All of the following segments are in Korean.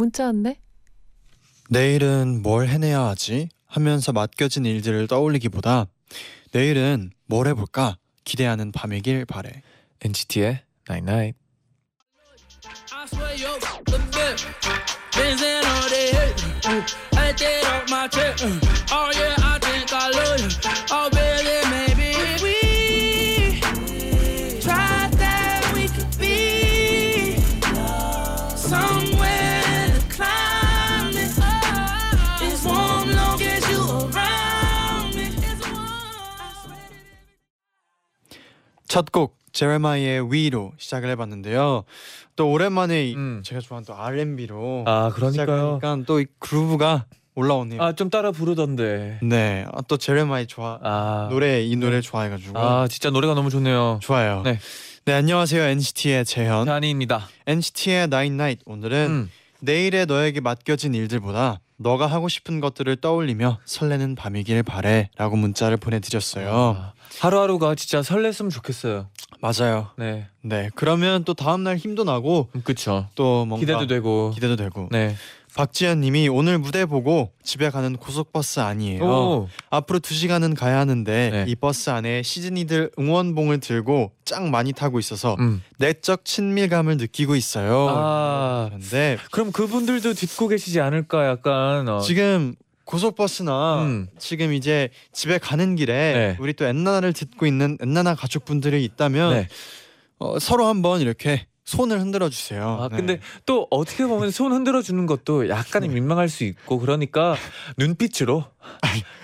문자 왔네. 내일은 뭘 해내야 하지 하면서 맡겨진 일들을 떠올리기보다 내일은 뭘 해볼까 기대하는 밤이길 바래. NCT의 Night Night. I did my. Oh yeah, I think I love you. Oh baby, 첫 곡 Jeremih의 oui로 시작을 해봤는데요. 또 오랜만에 이- 음. 제가 좋아하는 또 R&B로 아 그러니까요. 또이 groove가 올라오네요. 아 좀 따라 부르던데. 네, 아, 또 Jeremih 좋아 아 노래 이 노래 좋아해가지고 아 진짜 노래가 너무 좋네요. 좋아요. 네. 네 안녕하세요 NCT의 재현. 쟈니입니다. NCT의 나인 나잇 오늘은 음. 내일의 너에게 맡겨진 일들보다 너가 하고 싶은 것들을 떠올리며 설레는 밤이길 바래라고 문자를 보내드렸어요. 아, 하루하루가 진짜 설렜으면 좋겠어요. 맞아요. 네, 네 그러면 또 다음 날 힘도 나고 음, 그쵸. 또 뭔가 기대도 되고. 기대도 되고. 네. 박지현 님이 오늘 무대 보고 집에 가는 고속버스 아니에요. 오. 앞으로 2 시간은 가야 하는데 네. 이 버스 안에 시즈니들 응원봉을 들고 짱 많이 타고 있어서 음. 내적 친밀감을 느끼고 있어요. 아. 그런데 그럼 그분들도 듣고 계시지 않을까 약간. 어. 지금 고속버스나 음. 지금 이제 집에 가는 길에 네. 우리 또 엔나나를 듣고 있는 엔나나 가족분들이 있다면 네. 어, 서로 한번 이렇게 손을 흔들어 주세요. 아 네. 근데 또 어떻게 보면 손 흔들어 주는 것도 약간 네. 민망할 수 있고 그러니까 눈빛으로.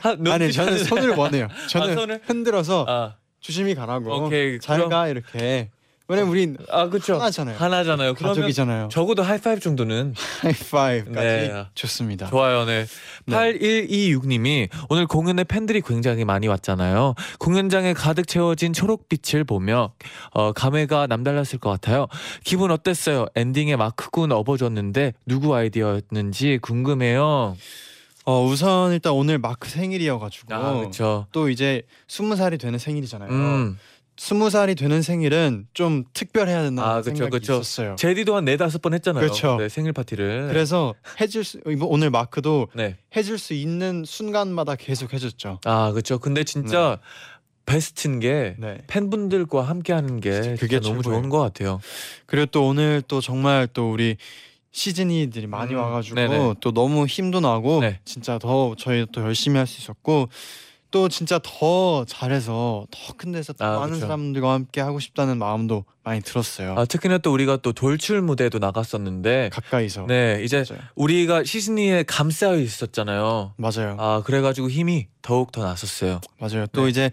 하, 눈빛 아니 저는 손을 원해요. 저는 아, 손을? 흔들어서 아, 조심히 가라고. 오케이, 잘 그럼- 가 이렇게. 왜냐면 우린 아 그렇죠. 하나잖아요. 하나잖아요. 그러면 가족이잖아요. 적어도 하이파이브 정도는 하이파이브까지 네. 좋습니다. 좋아요, 네. 8126님이 오늘 공연에 팬들이 굉장히 많이 왔잖아요. 공연장에 가득 채워진 초록빛을 보며 어, 감회가 남달랐을 것 같아요. 기분 어땠어요? 엔딩에 마크군 업어줬는데 누구 아이디어였는지 궁금해요. 어 우선 일단 오늘 마크 생일이어가지고 아. 또 이제 스무 살이 되는 생일이잖아요. 음, 스무 살이 되는 생일은 좀 특별해야 된다는 아, 그쵸, 생각이 그쵸. 있었어요. 제디도 한 네다섯 번 했잖아요. 그렇죠. 네, 생일 파티를. 그래서 해줄 수 이번 오늘 마크도 네. 해줄 수 있는 순간마다 계속 해줬죠. 아, 그렇죠. 근데 진짜 베스트인 게 네. 팬분들과 함께 하는 게 진짜 그게 진짜 너무 최고예요. 좋은 것 같아요. 그리고 또 오늘 또 정말 또 우리 시즈니들이 많이 음, 와가지고 네네. 또 너무 힘도 나고 네. 진짜 더 저희 또 열심히 할 수 있었고 또 진짜 더 잘해서 더 큰 데서 더 아, 많은 그쵸. 사람들과 함께 하고 싶다는 마음도 많이 들었어요. 아, 특히나 또 우리가 또 돌출 무대도 나갔었는데 가까이서. 네, 이제 맞아요. 우리가 시즈니에 감싸여 있었잖아요. 맞아요. 아, 그래가지고 힘이 더욱 더 났었어요. 맞아요. 또 네. 이제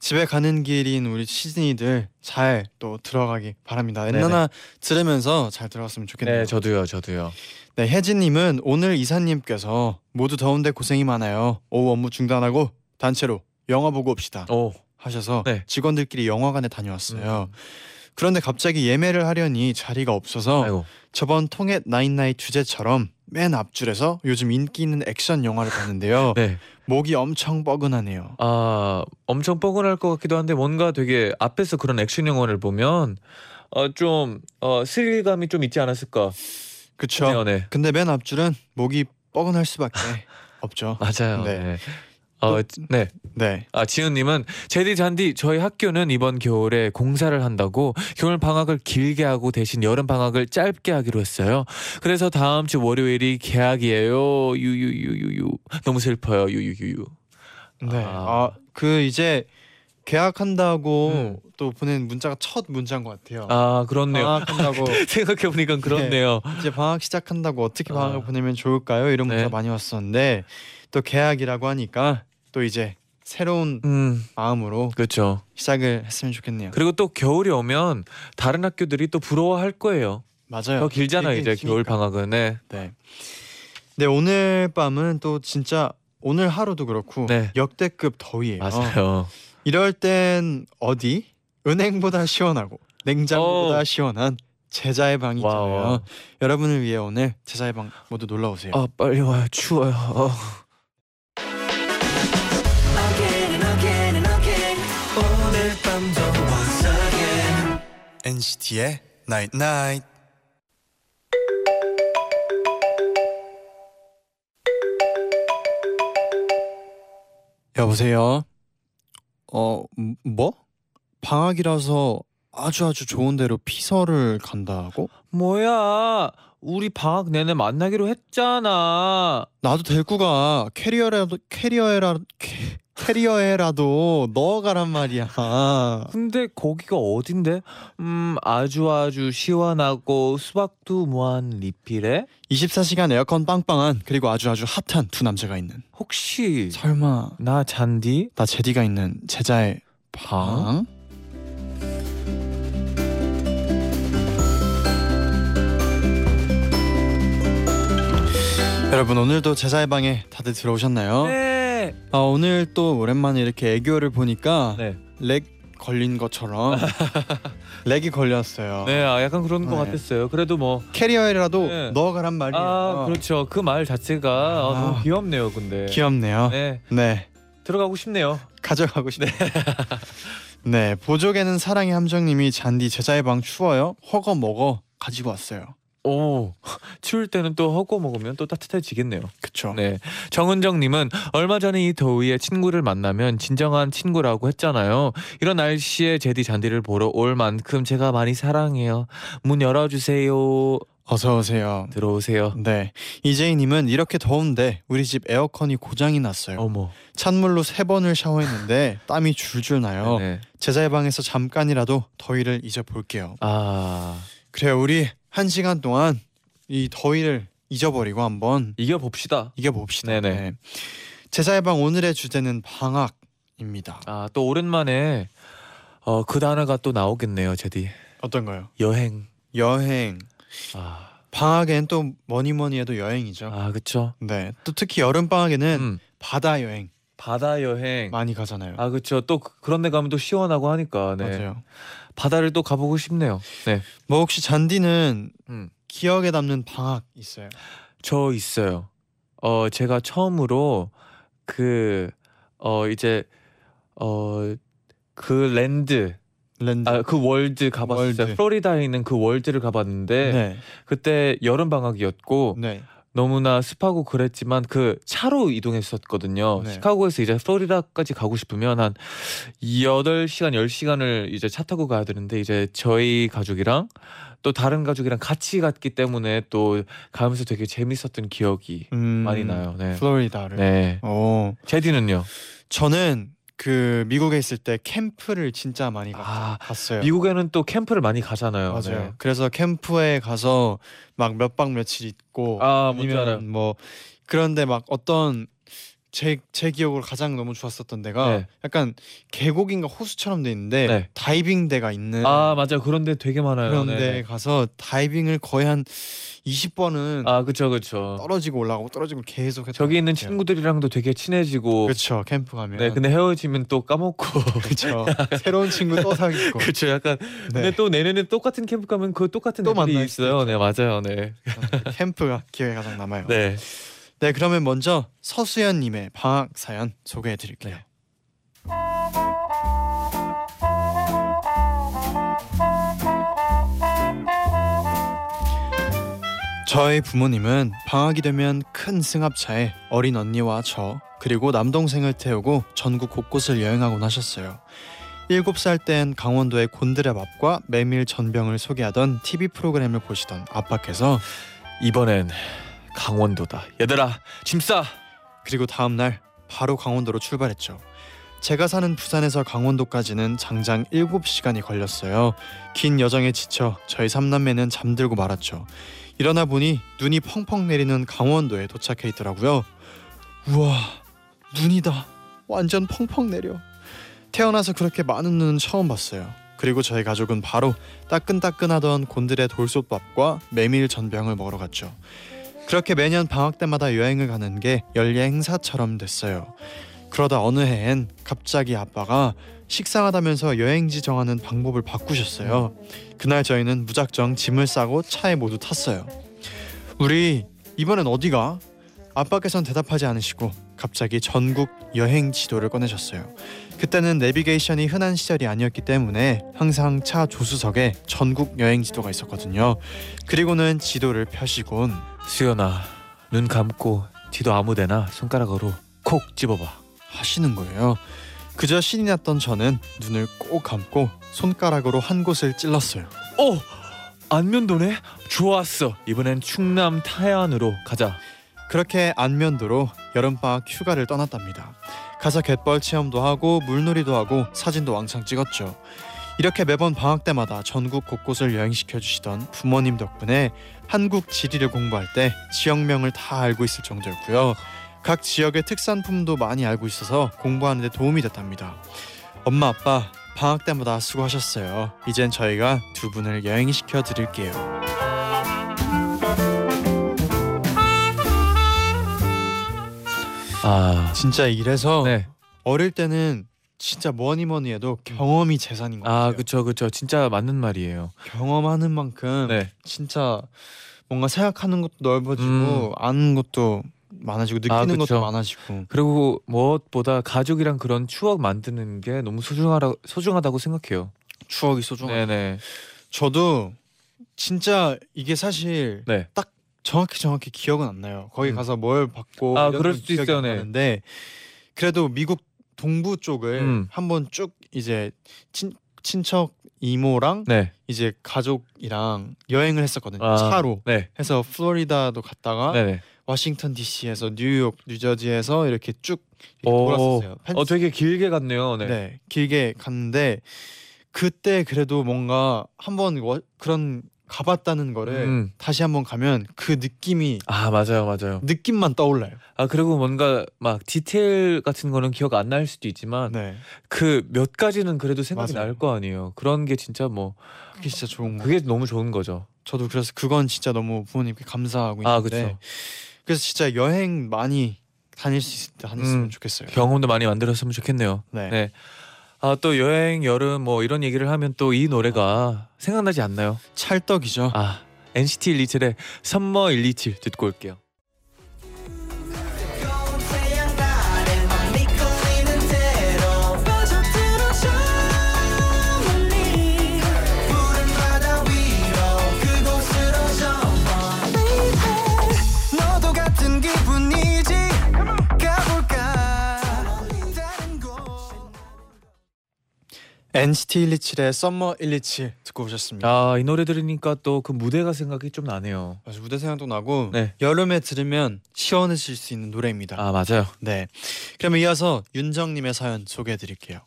집에 가는 길인 우리 시즈니들 잘 또 들어가기 바랍니다. 네네. 엔나나 들으면서 잘 들어갔으면 좋겠네요. 네, 저도요, 저도요. 네, 혜진님은 오늘 이사님께서 모두 더운데 고생이 많아요. 오후 업무 중단하고 단체로 영화 보고 옵시다 오, 하셔서 네. 직원들끼리 영화관에 다녀왔어요. 음. 그런데 갑자기 예매를 하려니 자리가 없어서 아이고, 저번 통해 나인나이 주제처럼 맨 앞줄에서 요즘 인기 있는 액션 영화를 봤는데요. 네. 목이 엄청 뻐근하네요. 아, 엄청 뻐근할 것 같기도 한데 뭔가 되게 앞에서 그런 액션 영화를 보면 어, 좀 어, 스릴감이 좀 있지 않았을까? 그쵸? 네, 네. 근데 맨 앞줄은 목이 뻐근할 수밖에 없죠. 맞아요. 네. 네. 어, 네. 네. 아 지은님은 제디 잔디 저희 학교는 이번 겨울에 공사를 한다고 겨울 방학을 길게 하고 대신 여름 방학을 짧게 하기로 했어요. 그래서 다음 주 월요일이 개학이에요. 유유유유유 너무 슬퍼요. 유유유유. 네. 아. 아, 그 이제 계약한다고 음. 또 보낸 문자가 첫 문자인 것 같아요. 아 그렇네요. 방학한다고 생각해 보니까 그렇네요. 이제 방학 시작한다고 어떻게 방학을 아. 보내면 좋을까요? 이런 문자 네. 많이 왔었는데 또 개학이라고 하니까 또 이제 새로운 음 마음으로 그렇죠. 시작을 했으면 좋겠네요. 그리고 또 겨울이 오면 다른 학교들이 또 부러워할 거예요. 맞아요. 더 길잖아요 이제 겨울 있으니까. 방학은. 네. 네. 네 오늘 밤은 또 진짜 오늘 하루도 그렇고 네. 역대급 더위예요. 맞아요. 이럴 땐 어디 은행보다 시원하고 냉장고보다 오. 시원한 재쟈의 방이 wow. 있잖아요. 여러분을 위해 오늘 제자의 방 모두 놀러 오세요. 아 빨리 와요. 추워요. 어. NCT의 Night Night. 여보세요. 어, 음, 뭐? 방학이라서 아주 아주 좋은 데로 피서를 간다고? 뭐야? 우리 방학 내내 만나기로 했잖아. 나도 데리고 가. 캐리어라도 캐리어에라 캐, 캐리어에라도 넣어가란 말이야. 근데 거기가 어딘데? 음 아주 아주 시원하고 수박도 무한 리필에 24시간 에어컨 빵빵한 그리고 아주 아주 핫한 두 남자가 있는. 혹시 설마 나 쟌디? 나 재디가 있는 재쟈의 방? 여러분 오늘도 재쟈의 방에 다들 들어오셨나요? 네. 아 오늘 또 오랜만에 이렇게 애교를 보니까 네. lag 걸린 것처럼 lag이 걸렸어요. 네, 아, 약간 그런 것 네. 같았어요. 그래도 뭐 캐리어에라도 네. 넣어가란 말이에요. 아, 그렇죠. 그 말 자체가 아, 아. 너무 귀엽네요. 근데. 귀엽네요. 네. 네. 들어가고 싶네요. 가져가고 싶네. 네, 보조개는 사랑의 함정님이 잔디 제자의 방 추워요. 허거 먹어 가지고 왔어요. 오. 추울 때는 또 허거 먹으면 또 따뜻해지겠네요. 그쵸? 네. 정은정님은 얼마 전에 이 더위에 친구를 만나면 진정한 친구라고 했잖아요. 이런 날씨에 제디 잔디를 보러 올 만큼 제가 많이 사랑해요. 문 열어주세요. 어서 오세요. 들어오세요. 네, 이재희님은 이렇게 더운데 우리 집 에어컨이 고장이 났어요. 어머. 찬물로 세 번을 샤워했는데 땀이 줄줄 나요. 네. 제자의 방에서 잠깐이라도 더위를 잊어볼게요. 아 그래요, 우리 한 시간 동안 이 더위를 잊어버리고 한번 이겨 봅시다. 이겨 봅시다. 네네. 네. 제자의 방 오늘의 주제는 방학입니다. 아 또 오랜만에 어 그 단어가 또 나오겠네요, 제디. 어떤가요? 여행. 여행. 아, 방학엔 또 뭐니 뭐니 해도 여행이죠. 아 그쵸. 네. 또 특히 여름 방학에는 음, 바다 여행 바다 여행. 많이 가잖아요. 아 그쵸. 또 그- 그런 데 가면 또 시원하고 하니까. 네. 맞아요. 바다를 또 가보고 싶네요. 네. 뭐 혹시 잔디는 음. 기억에 남는 방학 있어요? 저 있어요. 어 제가 처음으로 그 어 이제 어 그 land land. 아 그 world 가봤어요. world. 플로리다에 있는 그 world를 가봤는데 네. 그때 여름 방학이었고 네. 너무나 습하고 그랬지만 그 차로 이동했었거든요. 네. 시카고에서 이제 플로리다까지 가고 싶으면 한 8시간, 10시간을 이제 차 타고 가야 되는데 이제 저희 가족이랑 또 다른 가족이랑 같이 갔기 때문에 또 가면서 되게 재밌었던 기억이 음, 많이 나요. 네. 플로리다를. 네. 오. 제디는요? 저는 그 미국에 있을 때 캠프를 진짜 많이 갔, 아, 갔어요. 미국에는 또 캠프를 많이 가잖아요. 맞아요. 네. 그래서 캠프에 가서 막 몇 박 며칠 있고 아. 아니면 뭐 그런데 막 어떤 제, 제 기억으로 가장 너무 좋았었던 데가 네. 약간 계곡인가 호수처럼 돼 있는데 네. 다이빙 대가 있는 아, 맞아요. 그런 데 되게 많아요. 그런 네. 데 가서 다이빙을 거의 한 20번은 아, 그쵸, 그쵸. 떨어지고 올라가고 떨어지고 계속 했던 저기 것 있는 같아요. 친구들이랑도 되게 친해지고 그렇죠 캠프 가면 네, 근데 헤어지면 또 까먹고 그렇죠 새로운 친구 또 사귀고 그렇죠. 약간 네. 근데 또 내년에 똑같은 캠프 가면 그 똑같은 또 애들이 만날 있어요. 네, 맞아요. 네. 캠프가 기억에 가장 남아요 네. 네. 그러면 먼저 서수연 님의 방학 사연 소개해 드릴게요 네. 저희 부모님은 방학이 되면 큰 승합차에 어린 언니와 저 그리고 남동생을 태우고 전국 곳곳을 여행하곤 하셨어요. 7살 땐 강원도의 곤드레 밥과 메밀 전병을 소개하던 TV 프로그램을 보시던 아빠께서 이번엔 강원도다. 얘들아, 짐 싸. 그리고 다음 날 바로 강원도로 출발했죠. 제가 사는 부산에서 강원도까지는 장장 7시간이 걸렸어요. 긴 여정에 지쳐 저희 삼남매는 잠들고 말았죠. 일어나 보니 눈이 펑펑 내리는 강원도에 도착해 있더라고요. 우와, 눈이다. 완전 펑펑 내려. 태어나서 그렇게 많은 눈은 처음 봤어요. 그리고 저희 가족은 바로 따끈따끈하던 곤드레 돌솥밥과 메밀 전병을 먹으러 갔죠. 그렇게 매년 방학 때마다 여행을 가는 게 연례 행사처럼 됐어요. 그러다 어느 해엔 갑자기 아빠가 식상하다면서 여행지 정하는 방법을 바꾸셨어요. 그날 저희는 무작정 짐을 싸고 차에 모두 탔어요. 우리 이번엔 어디가? 아빠께선 대답하지 않으시고 갑자기 전국 여행 지도를 꺼내셨어요. 그때는 내비게이션이 흔한 시절이 아니었기 때문에 항상 차 조수석에 전국 여행 지도가 있었거든요. 그리고는 지도를 펴시곤 수연아 눈 감고 지도 아무데나 손가락으로 콕 집어봐. 하시는 거예요. 그저 신이 났던 저는 눈을 꼭 감고 손가락으로 한 곳을 찔렀어요. 오 안면도네. 좋았어. 이번엔 충남 타안으로 가자. 그렇게 안면도로 여름방학 휴가를 떠났답니다. 가서 갯벌 체험도 하고 물놀이도 하고 사진도 왕창 찍었죠. 이렇게 매번 방학 때마다 전국 곳곳을 여행시켜 주시던 부모님 덕분에 한국 지리를 공부할 때 지역명을 다 알고 있을 정도였고요. 각 지역의 특산품도 많이 알고 있어서 공부하는 데 도움이 됐답니다. 엄마 아빠 방학 때마다 수고하셨어요. 이젠 저희가 두 분을 여행시켜 드릴게요. 아 진짜 이래서 네. 어릴 때는 진짜 뭐니 뭐니 해도 경험이 재산인 것 같아요. 아 그쵸 그쵸 진짜 맞는 말이에요. 경험하는 만큼 네. 진짜 뭔가 생각하는 것도 넓어지고 음. 아는 것도 많아지고 느끼는 아, 그쵸. 것도 많아지고 그리고 무엇보다 가족이랑 그런 추억 만드는 게 너무 소중하다 소중하다고 생각해요. 추억이 소중하고 네네. 저도 진짜 이게 사실 네. 정확히 정확히 기억은 안 나요. 거기 음. 가서 뭘 받고 아, 이런 그럴 건 수도 기억이 있어요, 안 네. 나는데 그래도 미국 동부 쪽을 음. 한번 쭉 이제 친 친척 이모랑 네. 이제 가족이랑 여행을 했었거든요. 아. 차로 네. 해서 플로리다도 갔다가 네네. 워싱턴 D.C.에서 뉴욕, 뉴저지에서 이렇게 쭉 이렇게 오. 돌았었어요. 펜- 어 되게 길게 갔네요. 네. 네. 길게 갔는데 그때 그래도 뭔가 한번 워- 그런 가봤다는 거를 음. 다시 한번 가면 그 느낌이 아 맞아요 맞아요. 느낌만 떠올라요. 아 그리고 뭔가 막 디테일 같은 거는 기억 안 날 수도 있지만 네, 그 몇 가지는 그래도 생각이 맞아요. 날거 아니에요. 그런 게 진짜 뭐 그게 진짜 좋은 거. 그게 너무 좋은 거죠. 저도 그래서 그건 진짜 너무 부모님께 감사하고 아 있는데 그렇죠. 그래서 진짜 여행 많이 다닐 수 있을 때 다녔으면 음, 좋겠어요. 경험도 많이 만들었으면 좋겠네요. 네. 네. 아 또 여행 여름 뭐 이런 얘기를 하면 또 이 노래가 생각나지 않나요? 찰떡이죠. 아 NCT 127의 썸머 127 듣고 올게요. NCT 127의 썸머 127 듣고 오셨습니다. 아 이 노래 들으니까 또 그 무대가 생각이 좀 나네요. 맞아 무대 생각도 나고 네. 여름에 들으면 시원해질 수 있는 노래입니다. 아 맞아요. 네. 그러면 이어서 윤정님의 사연 소개해 드릴게요.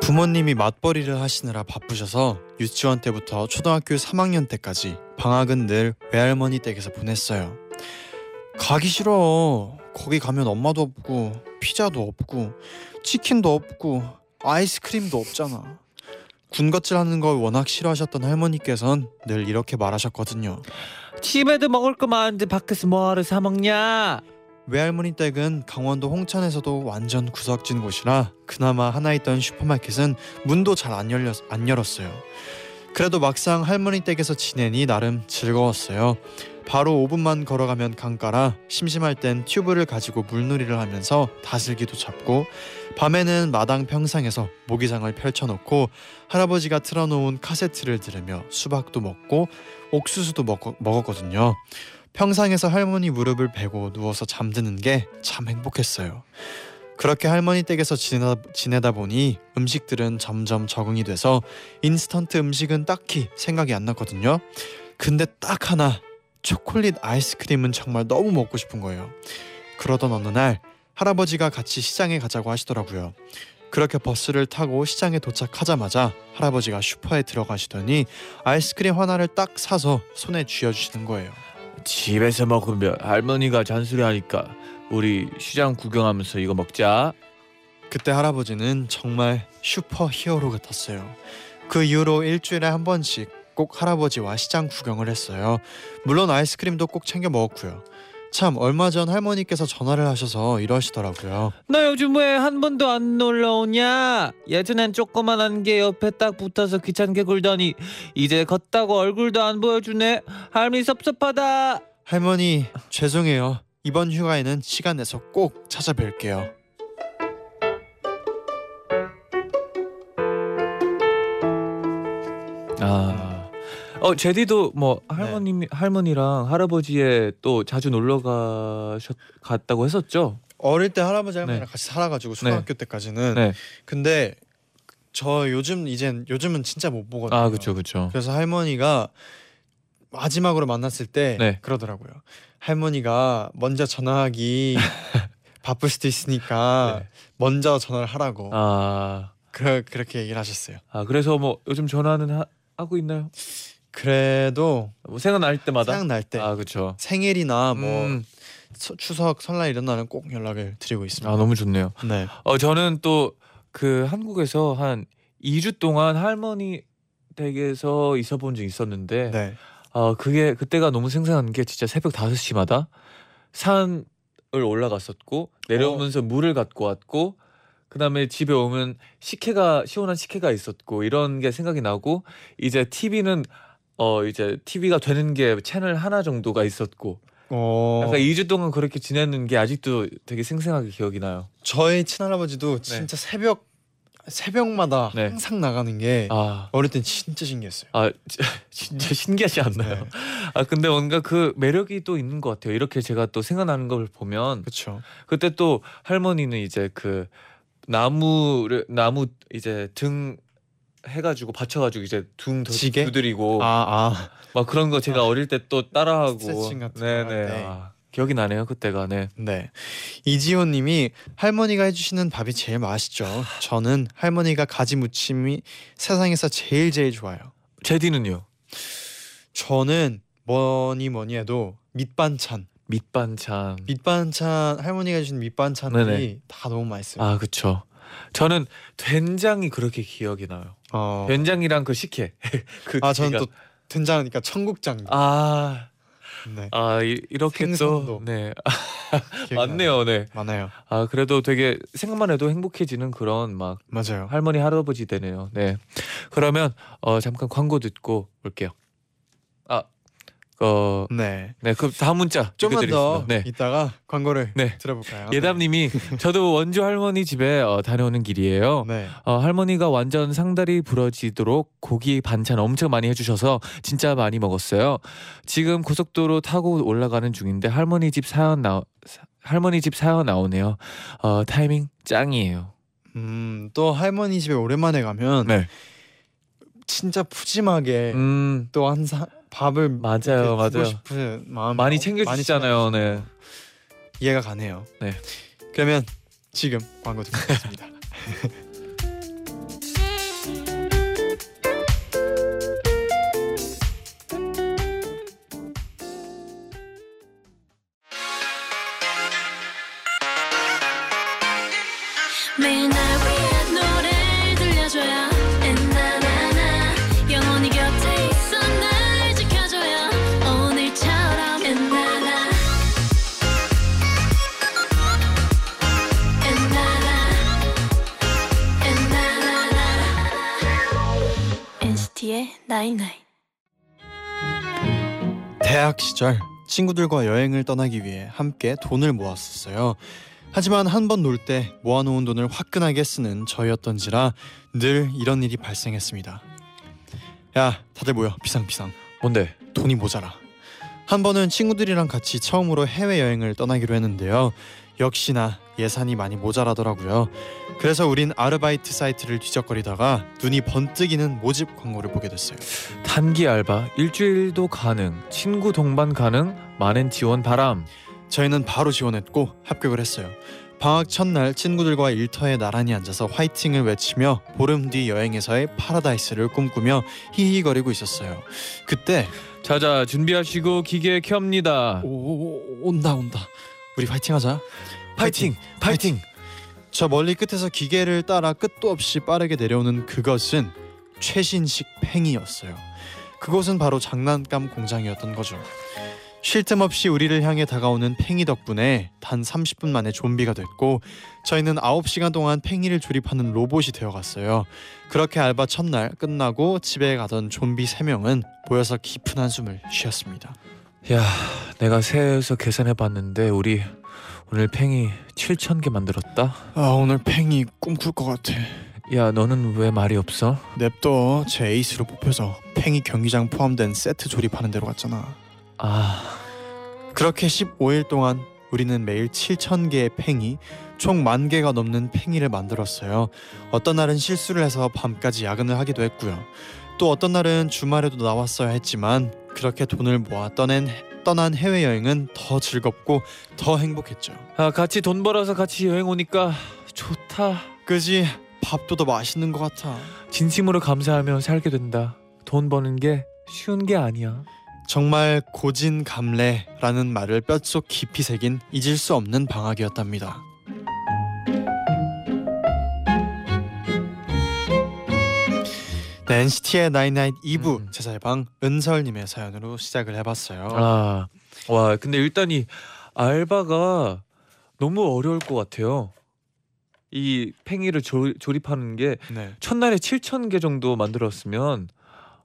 부모님이 맞벌이를 하시느라 바쁘셔서 유치원 때부터 초등학교 3학년 때까지 방학은 늘 외할머니 댁에서 보냈어요. 가기 싫어. 거기 가면 엄마도 없고 피자도 없고 치킨도 없고 아이스크림도 없잖아. 군것질하는 걸 워낙 싫어하셨던 할머니께선 늘 이렇게 말하셨거든요. 집에도 먹을 거 많은데 밖에서 뭐하러 사 먹냐? 외할머니 댁은 강원도 홍천에서도 완전 구석진 곳이라 그나마 하나 있던 슈퍼마켓은 문도 잘 안 열렸 안 열었어요. 그래도 막상 할머니 댁에서 지내니 나름 즐거웠어요. 바로 5분만 걸어가면 강가라 심심할 땐 튜브를 가지고 물놀이를 하면서 다슬기도 잡고 밤에는 마당 평상에서 모기장을 펼쳐놓고 할아버지가 틀어놓은 카세트를 들으며 수박도 먹고 옥수수도 먹, 먹었거든요. 평상에서 할머니 무릎을 베고 누워서 잠드는 게 참 행복했어요. 그렇게 할머니 댁에서 지내다, 지내다 보니 음식들은 점점 적응이 돼서 인스턴트 음식은 딱히 생각이 안 났거든요. 근데 딱 하나 초콜릿 아이스크림은 정말 너무 먹고 싶은 거예요. 그러던 어느 날 할아버지가 같이 시장에 가자고 하시더라고요. 그렇게 버스를 타고 시장에 도착하자마자 할아버지가 슈퍼에 들어가시더니 아이스크림 하나를 딱 사서 손에 쥐어주시는 거예요. 집에서 먹으면 할머니가 잔소리하니까 우리 시장 구경하면서 이거 먹자. 그때 할아버지는 정말 슈퍼 히어로 같았어요. 그 이후로 일주일에 한 번씩 꼭 할아버지와 시장 구경을 했어요. 물론 아이스크림도 꼭 챙겨 먹었고요. 참 얼마 전 할머니께서 전화를 하셔서 이러시더라고요. 너 요즘 왜 한 번도 안 놀러 오냐? 예전엔 조그만한 게 옆에 딱 붙어서 귀찮게 굴더니 이제 걷다고 얼굴도 안 보여주네. 할미 섭섭하다. 할머니 죄송해요. 이번 휴가에는 시간 내서 꼭 찾아뵐게요. 아, 어 제디도 뭐 할머니 할머니랑 할아버지에 또 자주 놀러 가셨 갔다고 했었죠. 어릴 때 할아버지 할머니랑 네. 같이 살아가지고 초등학교 때까지는 네. 근데 저 요즘 이젠 요즘은 진짜 못 보거든요. 아 그렇죠 그렇죠. 그래서 할머니가 마지막으로 만났을 때 네. 그러더라고요. 할머니가 먼저 전화하기 바쁠 수도 있으니까 네. 먼저 전화를 하라고 아, 그 그렇게 얘기를 하셨어요. 아 그래서 뭐 요즘 전화는 하, 하고 있나요? 그래도 뭐 생각날 때마다. 생각날 때 아 그렇죠. 생일이나 뭐 음, 서- 추석 설날 이런 날은 꼭 연락을 드리고 있습니다. 아 너무 좋네요. 네. 어 저는 또 그 한국에서 한 2주 동안 할머니 댁에서 있어 본 적이 있었는데 네. 어 그게 그때가 너무 생생한 게 진짜 새벽 5시마다 산을 올라갔었고 내려오면서 물을 갖고 왔고 그다음에 집에 오면 식혜가 시원한 식혜가 있었고 이런 게 생각이 나고 이제 TV는 어 이제 TV가 되는 게 채널 하나 정도가 있었고 어 약간 2주 동안 그렇게 지냈는 게 아직도 되게 생생하게 기억이 나요. 저희 친할아버지도 진짜 새벽 새벽마다 네. 항상 나가는 게 아 어릴 땐 진짜 신기했어요. 아 지- 진짜 신기하지 않나요? 네. 아 근데 뭔가 그 매력이 또 있는 것 같아요. 이렇게 제가 또 생각나는 걸 보면 그렇죠. 그때 또 할머니는 이제 그 나무를 나무 이제 등 해가지고 받쳐가지고 이제 등 더- 지게? 두드리고 아 아. 막 그런 거 제가 어릴 때 또 따라하고 스트레칭 같은 네네 때. 아, 기억이 나네요 그때가 네. 네. 이지호님이 할머니가 해주시는 밥이 제일 맛있죠. 저는 할머니가 가지 무침이 세상에서 제일 제일 좋아요. 제디는요 저는 뭐니 뭐니 해도 밑반찬. 밑반찬 밑반찬 할머니가 해주신 밑반찬들이 네네. 다 너무 맛있어요. 아 그쵸 저는 된장이 그렇게 기억이 나요 어. 된장이랑 그 식혜 그 아 저는 두또 된장하니까 청국장. 아 네. 아 이, 이렇게. 또네 맞네요 네. 많아요. 아 그래도 되게 생각만 해도 행복해지는 그런 막 맞아요. 할머니 할아버지 되네요. 네. 그러면 어 잠깐 광고 듣고 올게요. 아, 어, 네. 네, 그 다음 문자 좀만 더. 네. 이따가 광고를 네. 들어볼까요? 예담님이 저도 원주 할머니 집에 어, 다녀오는 길이에요. 네. 어, 할머니가 완전 상다리 부러지도록 고기 반찬 엄청 많이 해주셔서 진짜 많이 먹었어요. 지금 고속도로 타고 올라가는 중인데 할머니 집 사연 나 사- 할머니 집 사연 나오네요. 어, 타이밍 짱이에요. 음, 또 할머니 집에 오랜만에 가면 네. 진짜 푸짐하게 음, 또 항상 밥을 맞아요, 맞아요. 싶은 마음 많이 챙겨주시잖아요. 네. 이해가 가네요. 네. 그러면 지금 광고 듣고 있습니다. 시절 친구들과 여행을 떠나기 위해 함께 돈을 모았었어요. 하지만 한 번 놀 때 모아놓은 돈을 화끈하게 쓰는 저였던지라 늘 이런 일이 발생했습니다. 야, 다들 모여 비상 비상. 뭔데? 돈이 모자라. 한 번은 친구들이랑 같이 처음으로 해외 여행을 떠나기로 했는데요. 역시나 예산이 많이 모자라더라고요. 그래서 우린 아르바이트 사이트를 뒤적거리다가 눈이 번뜩이는 모집 광고를 보게 됐어요. 단기 알바 일주일도 가능. 친구 동반 가능. 많은 지원 바람. 저희는 바로 지원했고 합격을 했어요. 방학 첫날 친구들과 일터에 나란히 앉아서 화이팅을 외치며 보름 뒤 여행에서의 파라다이스를 꿈꾸며 히히거리고 있었어요. 그때 자자 준비하시고 기계 켭니다. 오, 온다 온다. 우리 화이팅하자. 파이팅, 파이팅. 저 멀리 끝에서 기계를 따라 끝도 없이 빠르게 내려오는 그것은 최신식 팽이였어요. 그곳은 바로 장난감 공장이었던 거죠. 쉴 틈 없이 우리를 향해 다가오는 팽이 덕분에 단 30분 만에 좀비가 됐고 저희는 9시간 동안 팽이를 조립하는 로봇이 되어갔어요. 그렇게 알바 첫날 끝나고 집에 가던 좀비 3명은 모여서 깊은 한숨을 쉬었습니다. 야, 내가 세에서 계산해 봤는데 우리 오늘 팽이 7천 개 만들었다. 아 오늘 팽이 꿈꿀 것 같아. 야, 너는 왜 말이 없어? 냅둬 제 에이스로 뽑혀서 팽이 경기장 포함된 세트 조립하는 데로 갔잖아. 아, 그렇게 15일 동안 우리는 매일 7천 개의 팽이, 총 만 개가 넘는 팽이를 만들었어요. 어떤 날은 실수를 해서 밤까지 야근을 하기도 했고요. 또 어떤 날은 주말에도 나왔어야 했지만 그렇게 돈을 모아 떠낸 떠난 해외 여행은 더 즐겁고 더 행복했죠. 아 같이 돈 벌어서 같이 여행 오니까 좋다. 그지 밥도 더 맛있는 것 같아. 진심으로 감사하며 살게 된다. 돈 버는 게 쉬운 게 아니야. 정말 고진감래라는 말을 뼛속 깊이 새긴 잊을 수 없는 방학이었답니다. 네, NCT의 나인나잇 2부 음. 제살방 은설님의 사연으로 시작을 해봤어요. 아, 와, 근데 일단 이 알바가 너무 어려울 것 같아요. 이 팽이를 조, 조립하는 게 네, 첫날에 7천 개 정도 만들었으면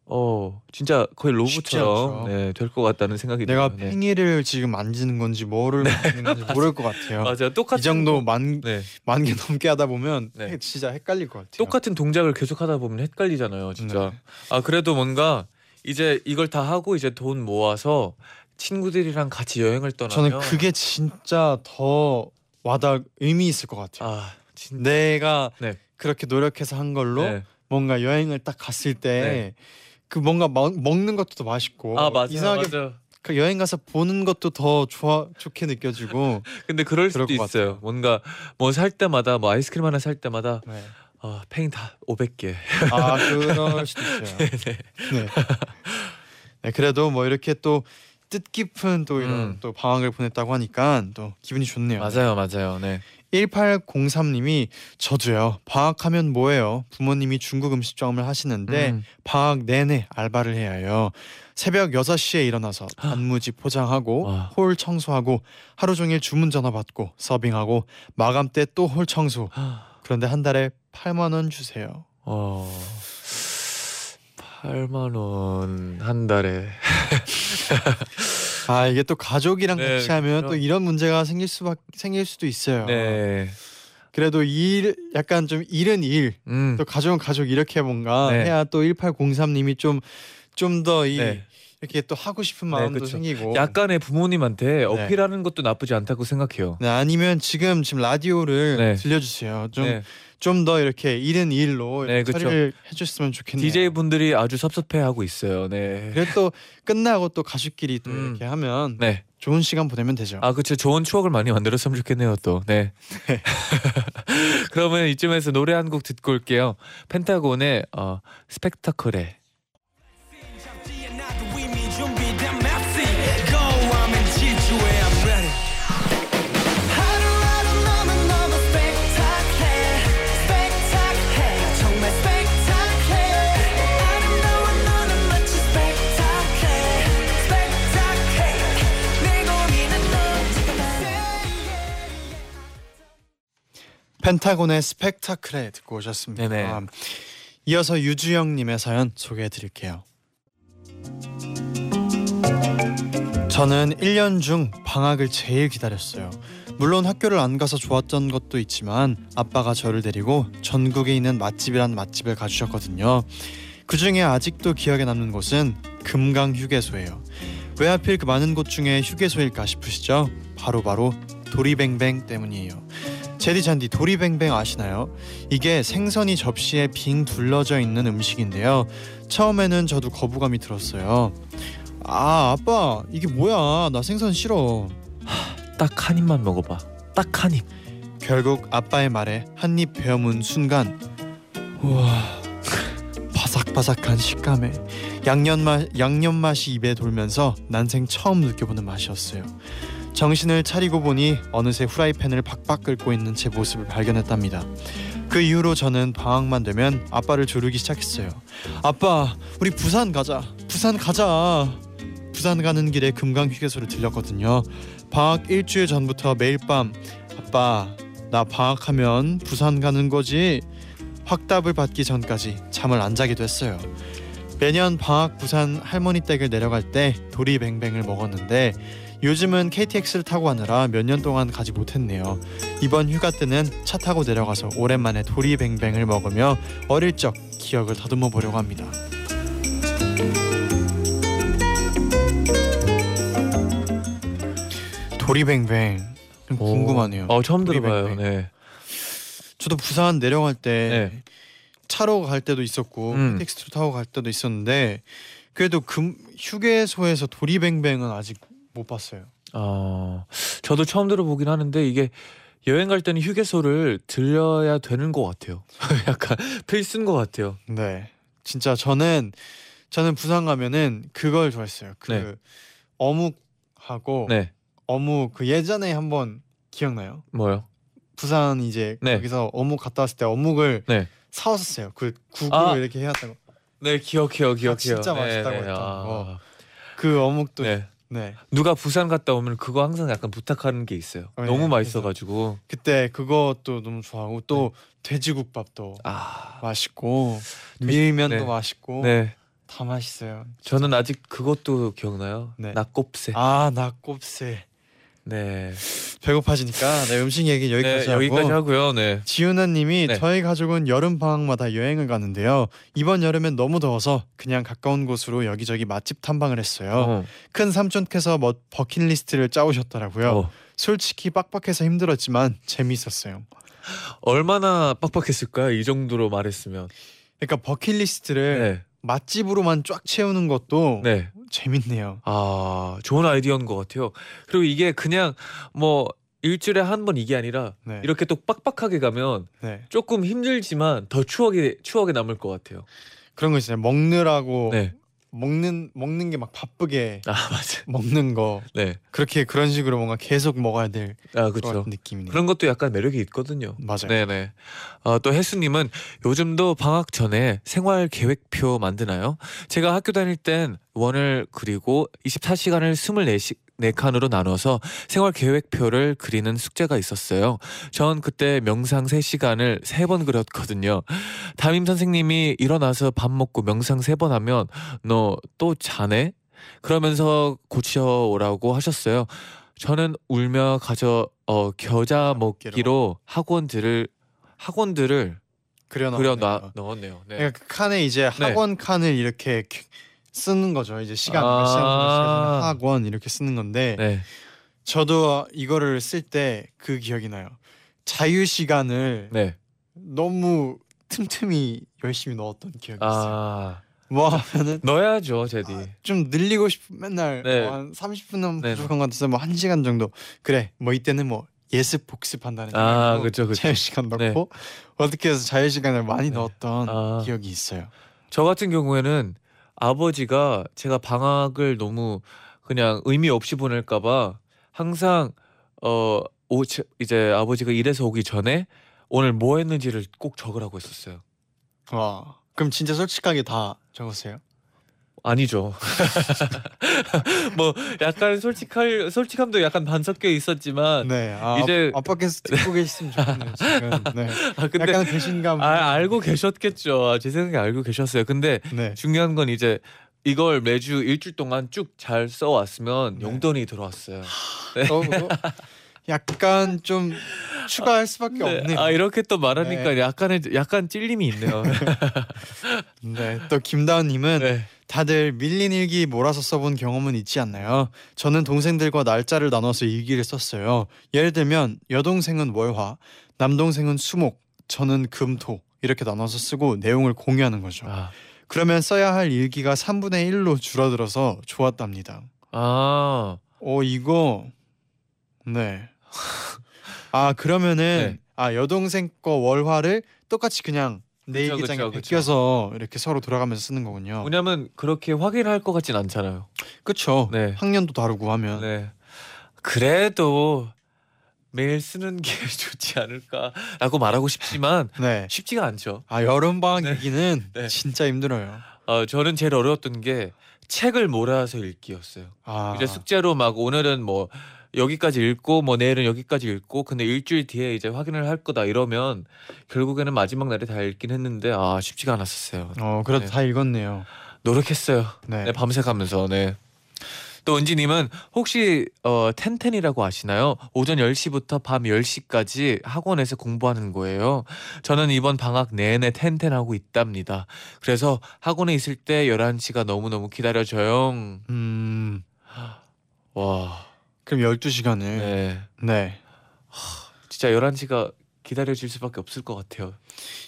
어 진짜 거의 로봇처럼. 네, 될 것 같다는 생각이 내가 들어요. 네. 팽이를 지금 만지는 건지 뭐를 만지는 건지 모를 것 같아요. 맞아요. 똑같은 이 정도 만 네. 만개 넘게 하다 보면 네. 진짜 헷갈릴 것 같아요. 똑같은 동작을 계속 하다 보면 헷갈리잖아요, 진짜. 네. 아 그래도 뭔가 이제 이걸 다 하고 이제 돈 모아서 친구들이랑 같이 여행을 떠나면 저는 그게 진짜 더 와닿 의미 있을 것 같아요. 아 진짜 내가 네. 그렇게 노력해서 한 걸로 네. 뭔가 여행을 딱 갔을 때 그 뭔가 먹, 먹는 것도 더 맛있고 아 맞아요, 이상하게 맞아요. 그 여행 가서 보는 것도 더 좋아 좋게 느껴지고 근데 그럴 수도 그럴 것 있어요. 같아요. 뭔가 뭐 살 때마다 뭐 아이스크림 하나 살 때마다 네. 아 팽이 다 500개. 아 그럴 수도 있어요. 네. 네. 네 그래도 뭐 이렇게 또 뜻깊은 또 이런 음. 또 방학을 보냈다고 하니까 또 기분이 좋네요. 맞아요, 맞아요. 네. 1803님이 저도요. 방학하면 뭐예요? 부모님이 중국 음식점을 하시는데 음. 방학 내내 알바를 해야 해요. 새벽 6시에 일어나서 단무지 포장하고 와. 홀 청소하고 하루 종일 주문 전화 받고 서빙하고 마감 때 또 홀 청소. 그런데 한 달에 8만 원 주세요. 어 8만 원 한 달에. 아 이게 또 가족이랑 네, 같이 하면 또 그렇죠. 이런 문제가 생길 수밖 생길 수도 있어요. 네. 그래도 일 약간 좀 일은 일, 음. 또 가족은 가족 이렇게 뭔가 네. 해야 또 1803님이 좀 좀 더이 네. 이렇게 또 하고 싶은 네, 마음도 그쵸. 생기고 약간의 부모님한테 어필하는 것도 나쁘지 않다고 생각해요. 네, 아니면 지금 지금 라디오를 네. 들려주세요. 좀 네. 좀더 이렇게 일은 일로 네, 그쵸. 처리를 해줬으면 좋겠네요. DJ 분들이 아주 섭섭해하고 있어요. 네. 그래도 또 끝나고 또 가족끼리 또 음. 이렇게 하면 네. 좋은 시간 보내면 되죠. 아, 그쵸. 좋은 추억을 많이 만들었으면 좋겠네요, 또. 네. 그러면 이쯤에서 노래 한 곡 듣고 올게요. 펜타곤의 어, 스펙타클에. 펜타곤의 스펙타클에 듣고 오셨습니다. 네네. 아, 이어서 유주영님의 사연 소개해드릴게요. 저는 1년 중 방학을 제일 기다렸어요. 물론 학교를 안 가서 좋았던 것도 있지만 아빠가 저를 데리고 전국에 있는 맛집이란 맛집을 가주셨거든요. 그 중에 아직도 기억에 남는 곳은 금강 휴게소예요. 왜 하필 그 많은 곳 중에 휴게소일까 싶으시죠? 바로바로 도리뱅뱅 때문이에요. 제디 잔디 도리뱅뱅 아시나요? 이게 생선이 접시에 빙 둘러져 있는 음식인데요. 처음에는 저도 거부감이 들었어요. 아 아빠 이게 뭐야 나 생선 싫어. 딱 한 입만 먹어봐. 딱 한 입. 결국 아빠의 말에 한 입 베어문 순간 우와 바삭바삭한 식감에 양념 맛 양념 맛이 입에 돌면서 난생 처음 느껴보는 맛이었어요. 정신을 차리고 보니 어느새 후라이팬을 박박 끓고 있는 제 모습을 발견했답니다. 그 이후로 저는 방학만 되면 아빠를 조르기 시작했어요. 아빠, 우리 부산 가자. 부산 가자. 부산 가는 길에 금강 휴게소를 들렸거든요. 방학 일주일 전부터 매일 밤 아빠, 나 방학하면 부산 가는 거지. 확답을 받기 전까지 잠을 안 자기도 했어요. 매년 방학 부산 할머니 댁을 내려갈 때 도리뱅뱅을 먹었는데 요즘은 KTX를 타고 가느라 몇 년 동안 가지 못했네요. 이번 휴가 때는 차 타고 내려가서 오랜만에 도리뱅뱅을 먹으며 어릴 적 기억을 더듬어 보려고 합니다. 도리뱅뱅. 궁금하네요. 어 처음 들어봐요. 네. 저도 부산 내려갈 때 네. 차로 갈 때도 있었고 음. 텍스트로 타고 갈 때도 있었는데 그래도 금 휴게소에서 도리뱅뱅은 아직 못 봤어요. 어 저도 처음 들어보긴 하는데 이게 여행 갈 때는 휴게소를 들려야 되는 것 같아요. 약간 필수인 것 같아요. 네, 진짜 저는 저는 부산 가면은 그걸 좋아했어요. 그 네. 어묵하고 네. 어묵 그 예전에 한번 기억나요? 뭐요? 부산 이제 네. 거기서 어묵 갔다 왔을 때 어묵을 네. 사왔었어요. 그 국으로 아. 이렇게 해왔다고. 네 기억 기억 기억 기억. 진짜 네, 맛있다고 네. 했던 아. 거. 그 어묵도 네. 네. 누가 부산 갔다 오면 그거 항상 약간 부탁하는 게 있어요. 어, 네. 너무 맛있어가지고. 그때 그것도 너무 좋아하고 또 네. 돼지국밥도 아. 맛있고 밀면도 네. 맛있고 네. 다 맛있어요. 저는 아직 그것도 기억나요. 네. 낙곱새. 아 낙곱새 네. 배고파지니까 네, 음식 얘기 여기까지 네, 하고 여기까지 하고요. 네. 지훈아님이 네. 저희 가족은 여름 방학마다 여행을 가는데요. 이번 여름엔 너무 더워서 그냥 가까운 곳으로 여기저기 맛집 탐방을 했어요. 어. 큰 삼촌께서 뭐 버킷리스트를 짜오셨더라고요. 어. 솔직히 빡빡해서 힘들었지만 재미있었어요. 얼마나 빡빡했을까요? 이 정도로 말했으면. 그러니까 버킷리스트를 네. 맛집으로만 쫙 채우는 것도 네. 재밌네요. 아, 좋은 아이디어인 것 같아요. 그리고 이게 그냥 뭐 일주일에 한 번 이게 아니라 네. 이렇게 또 빡빡하게 가면 네. 조금 힘들지만 더 추억이 추억에 남을 것 같아요. 그런 거 있잖아요. 먹느라고 네. 먹는 먹는 게 막 바쁘게 아, 맞아. 먹는 거 네. 그렇게 그런 식으로 뭔가 계속 먹어야 될 아, 그런 그렇죠. 느낌이네요. 그런 것도 약간 매력이 있거든요. 맞아요. 네네. 어, 또 혜수님은 요즘도 방학 전에 생활 계획표 만드나요? 제가 학교 다닐 땐 원을 그리고 24시간을 24시, 4칸으로 나눠서 생활 계획표를 그리는 숙제가 있었어요. 전 그때 명상 3시간을 3번 그렸거든요. 담임 선생님이 일어나서 밥 먹고 명상 3번 하면 너 또 자네? 그러면서 고쳐오라고 하셨어요. 저는 울며 가져 어 겨자 먹기로 학원들을 학원들을 그려 그려 넣었네요. 네. 그러니까 그 칸에 이제 네. 학원 칸을 이렇게 큐- 쓰는 거죠. 이제 시간 아. 몇 시간 몇 시간 학원 이렇게 쓰는 건데 네. 저도 이거를 쓸 때 그 기억이 나요. 자유 시간을 네. 너무 틈틈이 열심히 넣었던 기억이 있어요. 아뭐 하면은 넣어야죠, 제디. 좀 늘리고 싶 맨날 네. 뭐 한 30분은 네. 부족한 것 같아서 뭐 1시간 정도 그래 뭐 이때는 뭐 예습 복습한다는 아, 그쵸. 자유 시간 넣고 네. 어떻게 해서 자유 시간을 많이 네. 넣었던 아. 기억이 있어요. 저 같은 경우에는 아버지가 제가 방학을 너무 그냥 의미 없이 보낼까봐 항상 어 오, 제- 이제 아버지가 일해서 오기 전에 오늘 뭐 했는지를 꼭 적으라고 했었어요. 와 그럼 진짜 솔직하게 다 적었어요? 아니죠. 뭐 약간 솔직할 솔직함도 약간 반 섞여 있었지만 네. 아, 이제- 아빠께서 듣고 계셨으면 좋겠네요. 지금. 네. 아 근데 약간 배신감. 아, 알고 계셨겠죠. 아, 제 생각에 알고 계셨어요. 근데 네. 중요한 건 이제 이걸 매주 일주일 동안 쭉 잘 써왔으면 네. 용돈이 들어왔어요. 어, 뭐 약간 좀 추가할 수밖에 네. 없네요. 아 이렇게 또 말하니까 네. 약간의 약간 찔림이 있네요. 네. 또 김다은님은 네. 다들 밀린 일기 몰아서 써본 경험은 있지 않나요? 저는 동생들과 날짜를 나눠서 일기를 썼어요. 예를 들면 여동생은 월화, 남동생은 수목, 저는 금토 이렇게 나눠서 쓰고 내용을 공유하는 거죠. 아, 그러면 써야 할 일기가 3분의 1로 줄어들어서 좋았답니다. 아, 어 이거 네. 아 그러면은 네. 아 여동생 거 월화를 똑같이 그냥 내 그쵸, 일기장에 그쵸, 그쵸. 베껴서 이렇게 서로 돌아가면서 쓰는 거군요. 왜냐면 그렇게 확인할 것 같진 않잖아요. 그쵸. 네. 학년도 다르고 하면 네. 그래도 매일 쓰는 게 좋지 않을까라고 말하고 싶지만 네. 쉽지가 않죠. 아 여름 방학 얘기는 네. 진짜 힘들어요. 어, 저는 제일 어려웠던 게 책을 몰아서 읽기였어요. 아 이제 숙제로 막 오늘은 뭐 여기까지 읽고 뭐 내일은 여기까지 읽고 근데 일주일 뒤에 이제 확인을 할 거다 이러면 결국에는 마지막 날에 다 읽긴 했는데 아 쉽지가 않았었어요. 어 그래도 네. 다 읽었네요. 노력했어요. 네. 네, 밤새 가면서 네. 또 은지님은 혹시 어 텐텐이라고 아시나요? 오전 10시부터 밤 10시까지 학원에서 공부하는 거예요. 저는 이번 방학 내내 텐텐하고 있답니다. 그래서 학원에 있을 때 11시가 너무너무 기다려져요. 음 와, 그럼 12시간을 네. 네. 진짜 11시가 기다려질 수밖에 없을 것 같아요.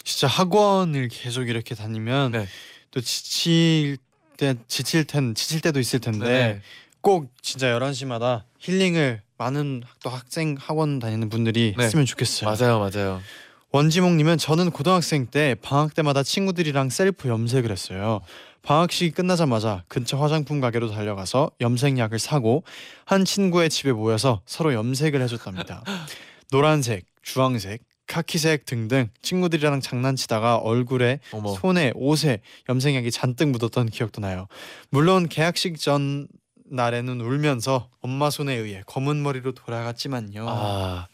진짜 학원을 계속 이렇게 다니면 네. 또 지칠 때 지칠 텐 지칠 때도 있을 텐데 네. 꼭 진짜 11시마다 힐링을 많은 또 학생 학원 다니는 분들이 네. 했으면 좋겠어요. 맞아요, 맞아요. 원지몽 님은 저는 고등학생 때 방학 때마다 친구들이랑 셀프 염색을 했어요. 방학식이 끝나자마자 근처 화장품 가게로 달려가서 염색약을 사고 한 친구의 집에 모여서 서로 염색을 해줬답니다. 노란색, 주황색, 카키색 등등 친구들이랑 장난치다가 얼굴에 어머. 손에 옷에 염색약이 잔뜩 묻었던 기억도 나요. 물론 개학식 전 날에는 울면서 엄마 손에 의해 검은 머리로 돌아갔지만요. 아,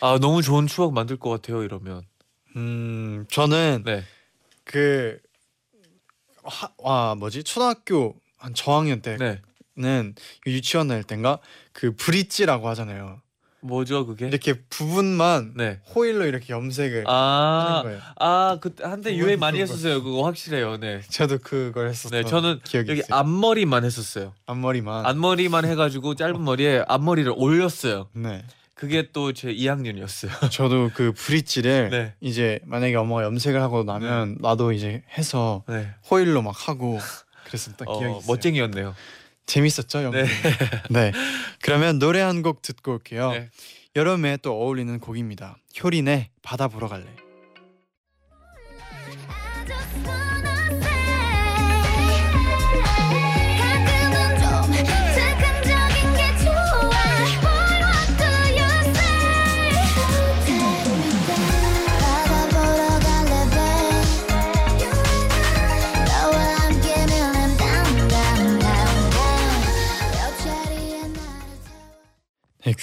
아 너무 좋은 추억 만들 것 같아요. 이러면. 음 저는 네. 그 하, 와 뭐지 초등학교 한 저학년 네. 때는 유치원 다닐 때인가 그 브릿지라고 하잖아요. 뭐죠 그게? 이렇게 부분만 네. 호일로 이렇게 염색을 하는 아, 거예요. 아 그때 한때 유행 많이. 했었어요. 그거 확실해요. 네. 저도 그걸 했었던 네, 저는 기억이 여기 있어요. 앞머리만 했었어요. 앞머리만. 앞머리만 해가지고 짧은 머리에 앞머리를 올렸어요. 네. 그게 또 제 2학년이었어요. 저도 그 브릿지를 네. 이제 만약에 엄마가 염색을 하고 나면 나도 이제 해서 네. 호일로 막 하고 그랬었던 어, 기억이 있어요. 멋쟁이였네요. 재밌었죠, 영상. 네. 네. 그러면 노래 한 곡 듣고 올게요. 네. 여름에 또 어울리는 곡입니다. 효린의 바다 보러 갈래.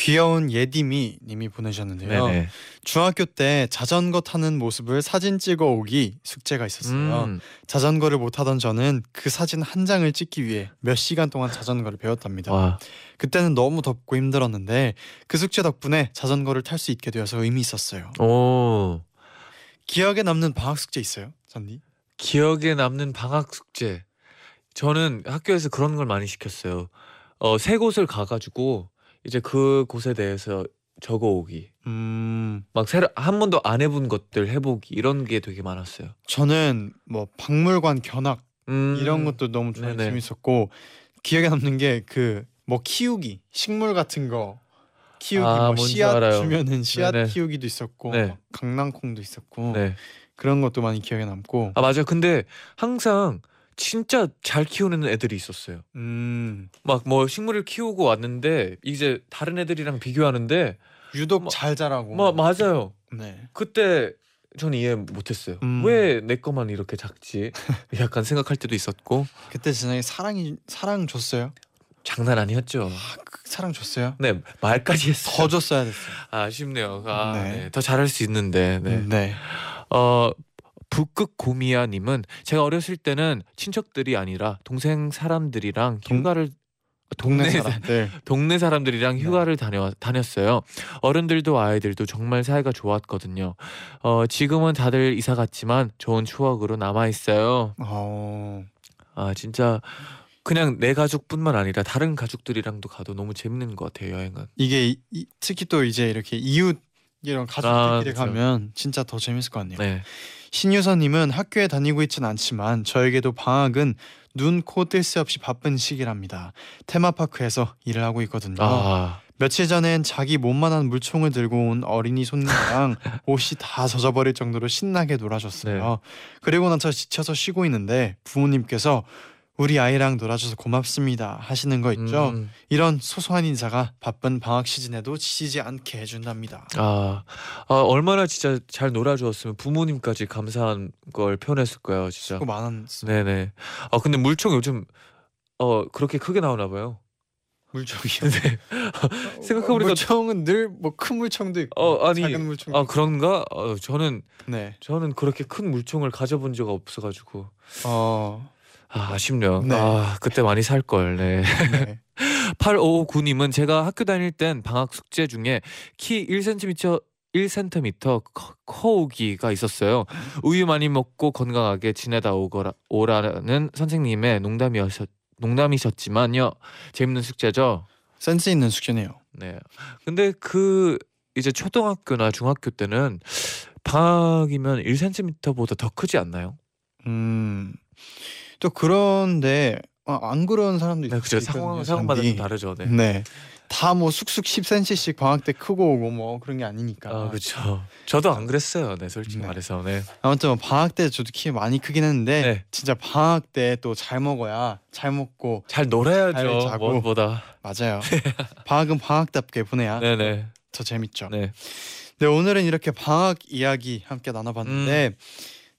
귀여운 예디미 님이 보내셨는데요. 네네. 중학교 때 자전거 타는 모습을 사진 찍어 오기 숙제가 있었어요. 음, 자전거를 못 타던 저는 그 사진 한 장을 찍기 위해 몇 시간 동안 자전거를 배웠답니다. 와, 그때는 너무 덥고 힘들었는데 그 숙제 덕분에 자전거를 탈 수 있게 되어서 의미 있었어요. 오, 기억에 남는 방학 숙제 있어요, 잔디? 기억에 남는 방학 숙제. 저는 학교에서 그런 걸 많이 시켰어요. 어, 세 곳을 가가지고 이제 그 곳에 대해서 적어오기. 음, 막 새로 한 번도 안 해본 것들 해보기 이런 게 되게 많았어요. 저는 뭐 박물관 견학 음, 이런 것도 너무 좋아 네네. 재밌었고 기억에 남는 게 그 뭐 키우기 식물 같은 거 키우기 아, 뭐 뭔지 씨앗 알아요. 주면은 씨앗 네네. 키우기도 있었고 네. 막 강낭콩도 있었고 네. 그런 것도 많이 기억에 남고 아 맞아요. 근데 항상 진짜 잘 키우는 애들이 있었어요. 음 막 뭐 식물을 키우고 왔는데 이제 다른 애들이랑 비교하는데 유독 뭐- 잘 자라고 뭐 맞아요. 네 그때 전 이해 못했어요. 음. 왜내 거만 이렇게 작지? 약간 생각할 때도 있었고 그때 진짜 사랑이 사랑 줬어요 장난 아니었죠. 아, 그 사랑 줬어요 네 말까지 했어요. 더 줬어야 됐어요 아, 아쉽네요. 아, 네. 네. 더 잘할 수 있는데. 네. 네. 어 북극 고미야님은 제가 어렸을 때는 친척들이 아니라 동생 사람들이랑 동- 휴가를 동네 동네 사람들 동네 사람들이랑 네. 휴가를 다녀 다녔어요. 어른들도 아이들도 정말 사이가 좋았거든요. 어 지금은 다들 이사 갔지만 좋은 추억으로 남아 있어요. 어 아 진짜 그냥 내 가족뿐만 아니라 다른 가족들이랑도 가도 너무 재밌는 것 같아요 여행은. 이게 이- 이- 특히 또 이제 이렇게 이웃 이런 가족들끼리 아. 가면 진짜 더 재밌을 것 같네요. 네. 신유선님은 학교에 다니고 있진 않지만 저에게도 방학은 눈, 코 뜰 새 없이 바쁜 시기랍니다. 테마파크에서 일을 하고 있거든요. 아 며칠 전엔 자기 몸만한 물총을 들고 온 어린이 손님이랑 옷이 다 젖어버릴 정도로 신나게 놀아줬어요. 네. 그리고 나서 지쳐서 쉬고 있는데 부모님께서 우리 아이랑 놀아줘서 고맙습니다 하시는 거 있죠. 음. 이런 소소한 인사가 바쁜 방학 시즌에도 지치지 않게 해준답니다. 아, 아 얼마나 진짜 잘 놀아주었으면 부모님까지 감사한 걸 표현했을 거예요, 진짜. 많았습니다. 네네. 아 근데 물총 요즘 어 그렇게 크게 나오나 봐요. 물총이요. 네. 생각해보니까- 물총은 늘 뭐 큰 물총도 있고 어, 아니, 작은 물총도 아. 그런가? 어, 저는 네. 저는 그렇게 큰 물총을 가져본 적 없어가지고 어. 아 아쉽네요. 네. 아 그때 많이 살 걸. 네. 네. 8559님은 제가 학교 다닐 땐 방학 숙제 중에 키 1cm 1cm 커오기가 있었어요. 우유 많이 먹고 건강하게 지내다 오거라, 오라는 선생님의 농담이었 농담이셨지만요. 재밌는 숙제죠. 센스 있는 숙제네요. 네. 근데 그 이제 초등학교나 중학교 때는 방학이면 1cm보다 더 크지 않나요? 음. 또 그런데 아, 안 그런 사람도 네, 있어요. 그죠. 상황 상황마다 좀 다르죠. 네. 네. 다 뭐 쑥쑥 10cm씩 방학 때 크고 오고 뭐 그런 게 아니니까. 아, 그렇죠. 저도 안 그랬어요. 네, 솔직히 네. 말해서. 네. 아무튼 뭐 방학 때 저도 키 많이 크긴 했는데 네. 진짜 방학 때 또 잘 먹어야 잘 먹고 잘 놀아야죠. 잘. 무엇보다. 맞아요. 방학은 방학답게 보내야 네, 네. 더 재밌죠. 네. 네 오늘은 이렇게 방학 이야기 함께 나눠봤는데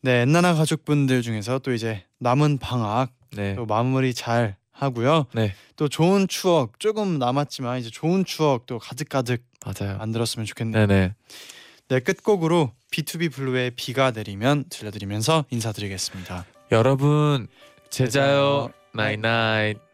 네 엔나나 가족분들 중에서 또 이제 남은 방학 네. 또 마무리 잘 하고요. 네. 또 좋은 추억 조금 남았지만 이제 좋은 추억 또 가득가득 맞아요. 만들었으면 좋겠네요. 네, 네. 네 끝곡으로 B2B 블루의 비가 내리면 들려드리면서 인사드리겠습니다. 여러분 제자요. 제자요 나잇나잇